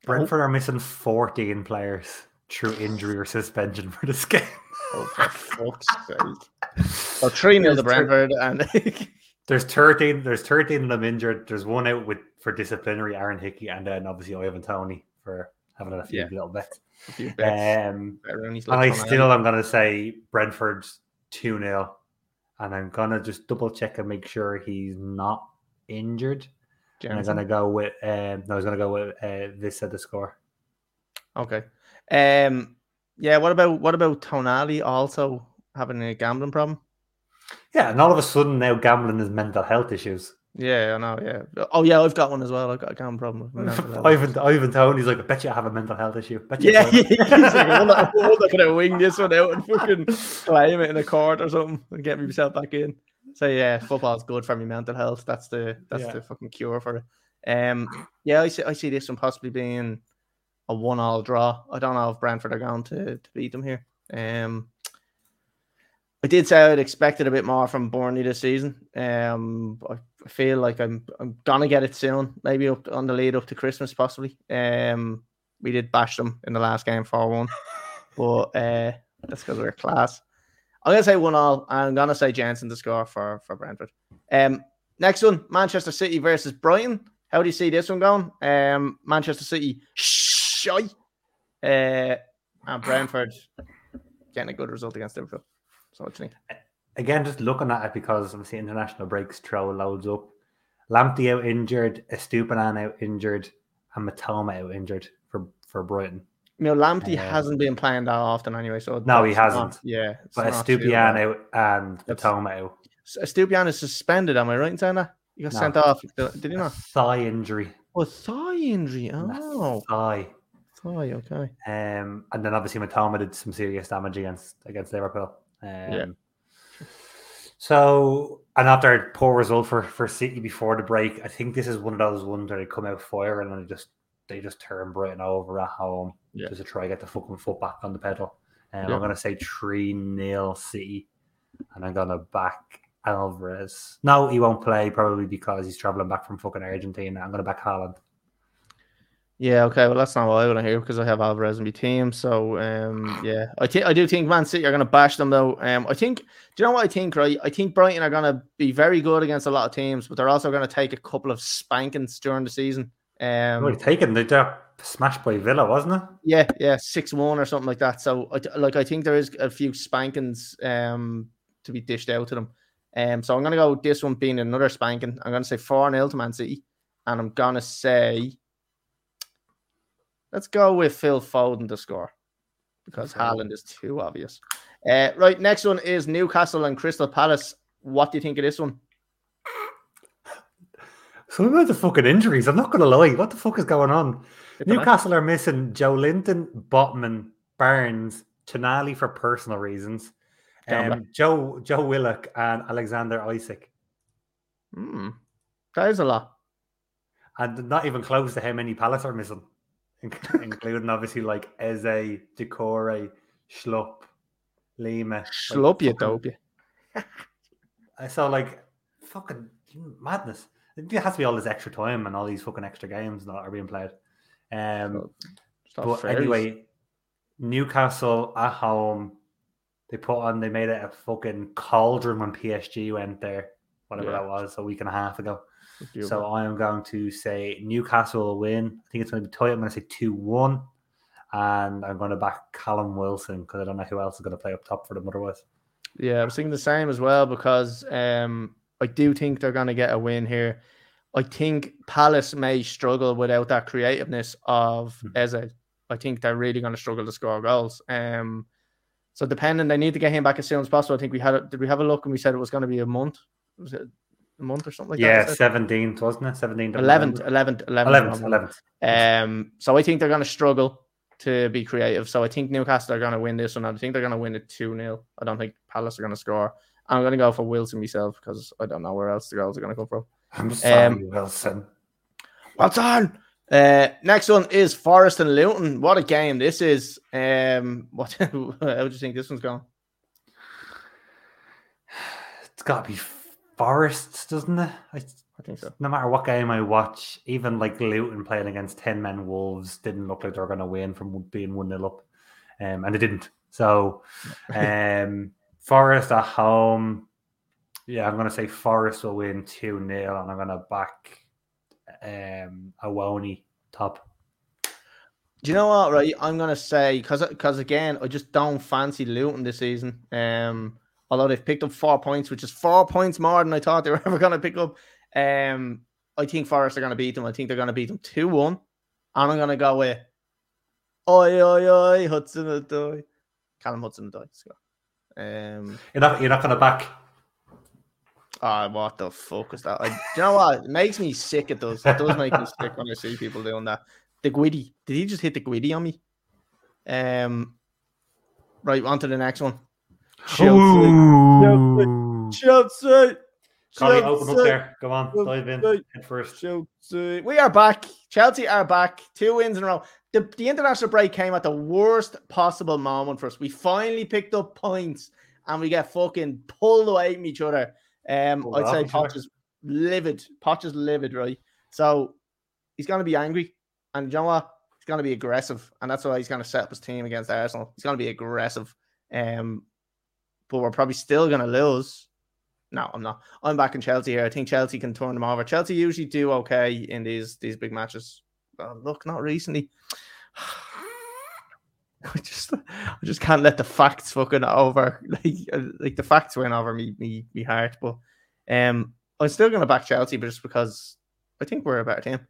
Brentford are missing 14 players through injury or suspension for this game. Oh, for fuck's sake. Well, 3 0 to Brentford. and There's 13 There's 13 of them injured. There's one out with for disciplinary, Aaron Hickey, and then obviously Ivan Toney for having a few yeah. little bets. A few bets. Um, and I still am going to say Brentford's 2 0. And I'm going to just double check and make sure he's not injured. I'm to go with, um, no, I was to go with uh, this at the score. Okay. Um, yeah. What about what about Tonali also having a gambling problem? Yeah, and all of a sudden now gambling is mental health issues. Yeah, I know. Yeah. Oh, yeah. I've got one as well. I've got a gambling problem. Ivan, Ivan Toney's like, I bet you I have a mental health issue. Bet you yeah, he's like, I'm not gonna wing this one out and fucking claim it in a court or something and get myself back in. So yeah, football's good for me mental health. That's the that's yeah. the fucking cure for it. Um, yeah, I see. I see this one possibly being a one-all draw. I don't know if Brentford are going to, to beat them here. Um, I did say I'd expected a bit more from Burnley this season. Um, I feel like I'm I'm gonna get it soon, maybe up on the lead up to Christmas, possibly. Um, we did bash them in the last game four one, but uh, that's because we're class. I'm gonna say one all. I'm gonna say Jensen to score for for Brentford. Um, next one, Manchester City versus Brighton. How do you see this one going? Um, Manchester City shy. Uh, and Brentford getting a good result against Liverpool. So what do you think? Again, just looking at it because obviously international breaks throw loads up. Lamptey out injured, Estupiñán out injured, and Mitoma out injured for, for Brighton. You know, Lamptey hasn't been playing that often anyway. So no, he hasn't. Not, yeah, but Estupiñán out and Mitoma out. Estupiñán is suspended. Am I right in saying that? He got no. sent off. Did he not? Thigh injury. Oh, thigh injury. Oh, thigh. Thigh. Okay. Um, and then obviously Mitoma did some serious damage against against Liverpool. Um, yeah. So, and after a poor result for, for City before the break, I think this is one of those ones where they come out firing and they just they just turn Brighton over at home yeah. just to try to get the fucking foot back on the pedal. And yeah. I'm gonna say three 0 City, and I'm gonna back Alvarez. No, he won't play probably because he's traveling back from fucking Argentina. I'm gonna back Haaland. Yeah, okay. Well, that's not what I want to hear because I have Alvarez in my team. So, um, yeah, I think I do think Man City are going to bash them though. Um, I think. Do you know what I think? Right, I think Brighton are going to be very good against a lot of teams, but they're also going to take a couple of spankings during the season. Um, well, taken they got smashed by Villa, wasn't it? Yeah, yeah, six one or something like that. So, like, I think there is a few spankings um to be dished out to them. Um, so I'm going to go this one being another spanking. I'm going to say four 0 to Man City, and I'm going to say. Let's go with Phil Foden to score because okay. Haaland is too obvious. Uh, right, next one is Newcastle and Crystal Palace. What do you think of this one? Some about the fucking injuries. I'm not going to lie. What the fuck is going on? Newcastle are missing Joelinton, Botman, Barnes, Tonali for personal reasons, um, Joe Joe Willock, and Alexander Isak. Hmm. That is a lot. And not even close to how many Palace are missing, including obviously like Eze, Doucouré, Schlupp, Lima. Schlupp, you dope. I saw like fucking madness. There has to be all this extra time and all these fucking extra games that are being played. Um, but anyway, Newcastle at home, they put on, they made it a fucking cauldron when PSG went there, whatever yeah. that was, a week and a half ago. So I am going to say Newcastle will win. I think it's going to be tight. I'm going to say 2 1. And I'm going to back Callum Wilson because I don't know who else is going to play up top for them otherwise. Yeah, I was thinking the same as well because um, I do think they're going to get a win here. I think Palace may struggle without that creativeness of mm-hmm. Eze. I think they're really going to struggle to score goals. Um, so depending, they need to get him back as soon as possible. I think we had a, did we have a look and we said it was going to be a month. Was it a month or something like yeah, that? Yeah, seventeenth, wasn't it? Seventeenth, eleventh, eleventh, eleventh, eleventh. Um, so I think they're going to struggle to be creative. So I think Newcastle are going to win this one. I think they're going to win it two 0 I don't think Palace are going to score. I'm going to go for Wilson myself because I don't know where else the goals are going to come from. I'm sorry, um, Wilson. What's on? Uh, next one is Forest and Luton. What a game this is. Um, what how do you think this one's going? It's got to be Forests, doesn't it? I, I think so. No matter what game I watch, even like Luton playing against 10 men Wolves didn't look like they were going to win from being 1 0 up. Um, and they didn't. So, um, Forest at home. Yeah, I'm going to say Forest will win 2 0, and I'm going to back um, Awoniyi top. Do you know what? Right, I'm going to say because again, I just don't fancy Luton this season. Um, although they've picked up four points, which is four points more than I thought they were ever going to pick up. Um, I think Forest are going to beat them. I think they're going to beat them two one, and I'm going to go with oi oi oi Hudson Callum Hudson Odoi. Um, you're not you're not going to back Oh, what the fuck is that? I, you know what? It makes me sick. It does. It does make me sick when I see people doing that. The Guidi. Did he just hit the Guidi on me? Um. Right, on to the next one. Chelsea. Chelsea. Chelsea. Open up there. Go on, dive in. First. We are back. Chelsea are back. Two wins in a row. The, the international break came at the worst possible moment for us. We finally picked up points and we get fucking pulled away from each other. Um, I'd say Poch is livid. Poch is livid, right? So he's going to be angry, and you know what? He's going to be aggressive, and that's why he's going to set up his team against Arsenal. He's going to be aggressive. Um, but we're probably still going to lose. No, I'm not. I'm back in Chelsea here. I think Chelsea can turn them over. Chelsea usually do okay in these these big matches. Well, look, not recently. I just I just can't let the facts fucking over like uh, like the facts went over me me me heart. But um I'm still gonna back Chelsea but just because I think we're a better team.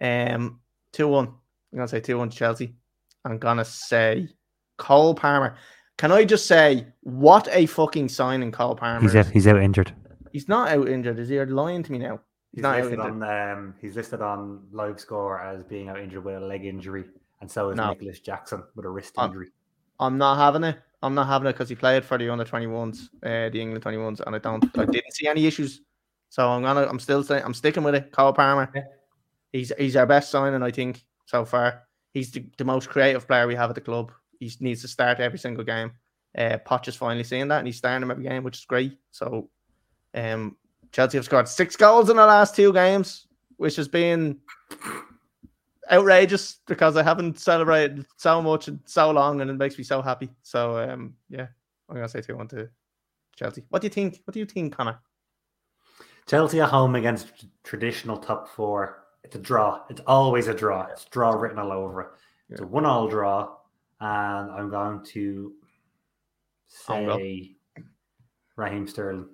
Um two one. I'm gonna say two one to Chelsea. I'm gonna say Cole Palmer. Can I just say what a fucking signing Cole Palmer? He's out, he's out injured. He's not out injured. Is he lying to me now? He's, he's not listed on um, he's listed on live score as being out injured with a leg injury and so is no. Nicolas Jackson with a wrist injury. I'm, I'm not having it. I'm not having it because he played for the under 21s, uh, the England 21s, and I don't, I didn't see any issues. So I'm gonna, I'm still saying, I'm sticking with it. Cole Palmer, yeah. he's he's our best signing, I think, so far. He's the, the most creative player we have at the club. He needs to start every single game. Uh, Poch is finally seeing that, and he's starting him every game, which is great. So, um, Chelsea have scored six goals in the last two games, which has been outrageous because I haven't celebrated so much and so long, and it makes me so happy. So um, yeah, I'm gonna say two one to Chelsea. What do you think? What do you think, Connor? Chelsea at home against traditional top four. It's a draw. It's always a draw. It's draw written all over it. It's a one all draw, and I'm going to say Raheem Sterling.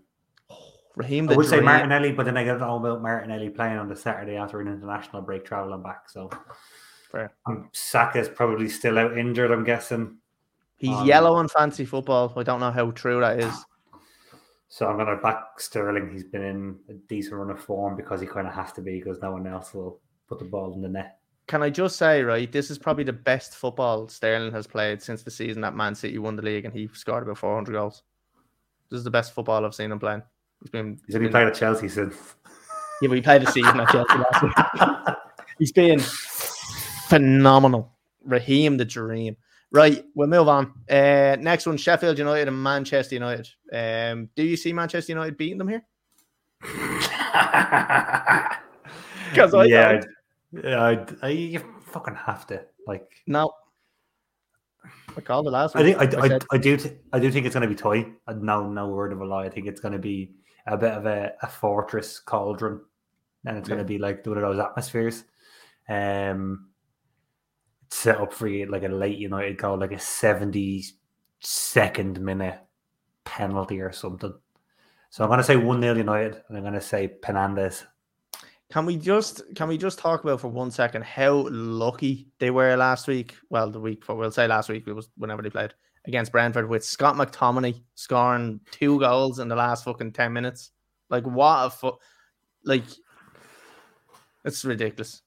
Raheem, I would say Martinelli, but then I get all about Martinelli playing on the Saturday after an international break, traveling back. So, fair. Um, Saka's probably still out injured. I'm guessing he's um, yellow on fantasy football. I don't know how true that is. So I'm going to back Sterling. He's been in a decent run of form because he kind of has to be because no one else will put the ball in the net. Can I just say, right, this is probably the best football Sterling has played since the season that Man City won the league and he scored about 400 goals. This is the best football I've seen him playing. He's been. He's only played at Chelsea since. Yeah, but he played a season at Chelsea last week. He's been phenomenal. Raheem the Dream. Right, we'll move on. Uh, next one, Sheffield United and Manchester United. Um, do you see Manchester United beating them here? Because I yeah, yeah, I, I, you fucking have to like. No, I called the last. I think I, I, I, I do th- I do think it's going to be toy. No, no word of a lie. I think it's going to be a bit of a, a fortress cauldron, and it's yeah. going to be like one of those atmospheres. Um, set up for you like a late United goal, like a seventy second minute penalty or something. So I'm going to say one 0 United, and I'm going to say Penandes can we just can we just talk about for one second how lucky they were last week? Well, the week before, we'll say last week it was whenever they played against Brentford with Scott McTominay scoring two goals in the last fucking ten minutes. Like what a fu- like it's ridiculous.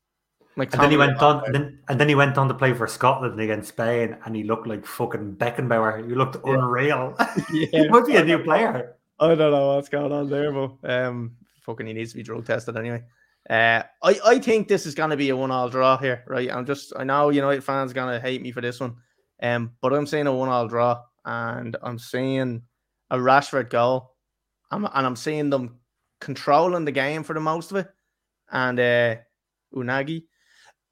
McTominay and then he went on, and then, and then he went on to play for Scotland against Spain, and he looked like fucking Beckenbauer. He looked yeah. unreal. Yeah, he might be a new player. I don't know what's going on there, but um, fucking he needs to be drug tested anyway. Uh, I, I think this is going to be a one-all draw here, right? I'm just I know United fans going to hate me for this one, um, but I'm saying a one-all draw, and I'm seeing a Rashford goal, I'm, and I'm seeing them controlling the game for the most of it, and uh, Unagi,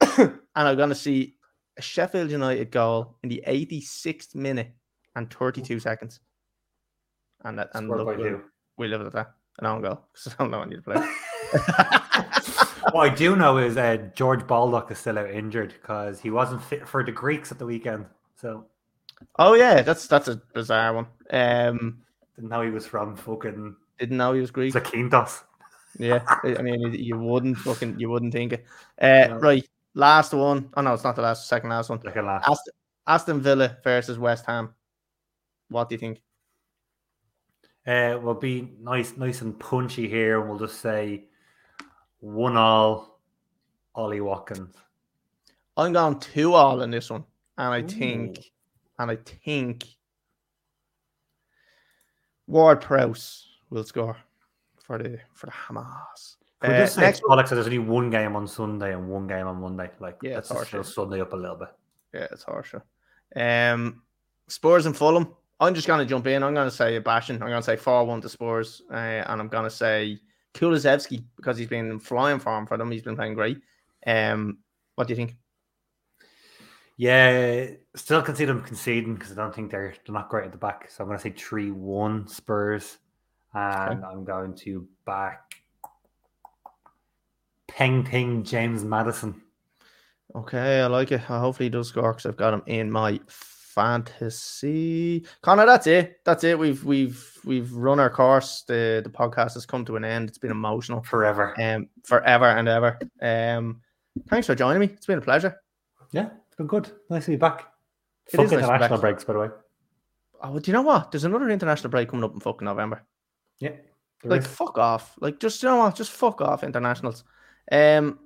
and I'm going to see a Sheffield United goal in the 86th minute and 32 seconds, and that and look, we, we live at that. An own goal because I don't know when you play. what I do know is uh, George Baldock is still out injured because he wasn't fit for the Greeks at the weekend. So, oh yeah, that's that's a bizarre one. Um, didn't know he was from fucking. Didn't know he was Greek. Zakynthos. Yeah, I mean, you wouldn't fucking, you wouldn't think it. Uh, no. Right, last one. Oh no, it's not the last. Second last one. Second last. Aston, Aston Villa versus West Ham. What do you think? Uh, we'll be nice, nice and punchy here, and we'll just say one all, Ollie Watkins. I'm going two all in this one, and I Ooh. think, and I think Ward Prowse will score for the for the Hammers. Uh, next Alex, there's only one game on Sunday and one game on Monday. Like, yeah, it's just Sunday up a little bit. Yeah, it's harsher. Um, Spurs and Fulham. I'm just going to jump in. I'm going to say a bashing. I'm going to say 4 1 to Spurs. Uh, and I'm going to say Kulusevski because he's been flying form for them. He's been playing great. Um, what do you think? Yeah, still can see them conceding because I don't think they're they're not great at the back. So I'm going to say three one Spurs, and okay. I'm going to back Peng Ping James Maddison. Okay, I like it. Hopefully he does score because I've got him in my fantasy. Connor, that's it. That's it. We've we've we've run our course. The the podcast has come to an end. It's been emotional forever. Um, forever and ever. Um, thanks for joining me. It's been a pleasure. Yeah, it's been good. Nice to be back. It Fuck international nice breaks, by the way. Oh, do you know what? There's another international break coming up in fucking November. Yeah. Like is. fuck off. Like just you know what? Just fuck off internationals. Um,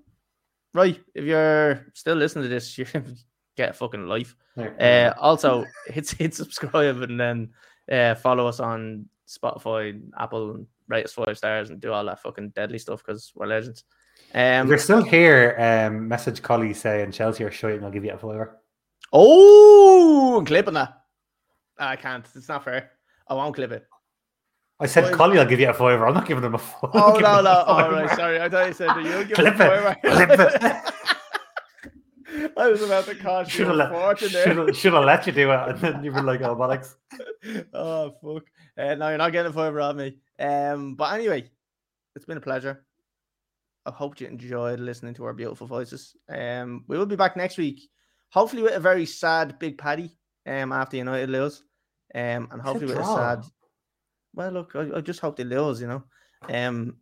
right. If you're still listening to this, you get a fucking life. Uh, also, hit hit subscribe and then uh, follow us on Spotify, Apple, and rate us five stars and do all that fucking deadly stuff because we're legends. Um, if you're still here, um, message Colly saying Chelsea are showing. I'll give you a fiver. Oh, I'm clipping that. I can't. It's not fair. I won't clip it. I said, Colly, Colly, I'll give you a fiver. I'm not giving them a fiver. Oh, no, no. All right. Sorry. I thought you said, you'll give clip a fiver. Clip it. I was about to cost should you a fortune. Should have let you do it, and then you were like, "Oh, bollocks." oh fuck! Uh, no, you're not getting a fiver on me. Um, but anyway, it's been a pleasure. I hope you enjoyed listening to our beautiful voices. Um, we will be back next week, hopefully with a very sad Big Paddy. Um, after United lose, um, and hopefully with a sad. Well, look, I, I just hope they lose. You know, um,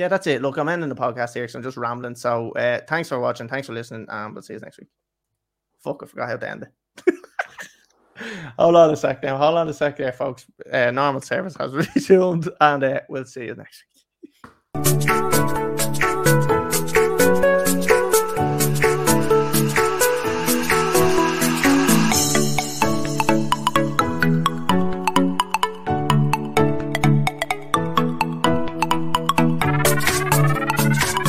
yeah, that's it. Look, I'm ending the podcast here, so I'm just rambling. So uh, thanks for watching. Thanks for listening. And we'll see you next week. Fuck, I forgot how to end it. hold on a sec now. Hold on a sec there, folks. Uh, normal service has resumed, and uh, we'll see you next week.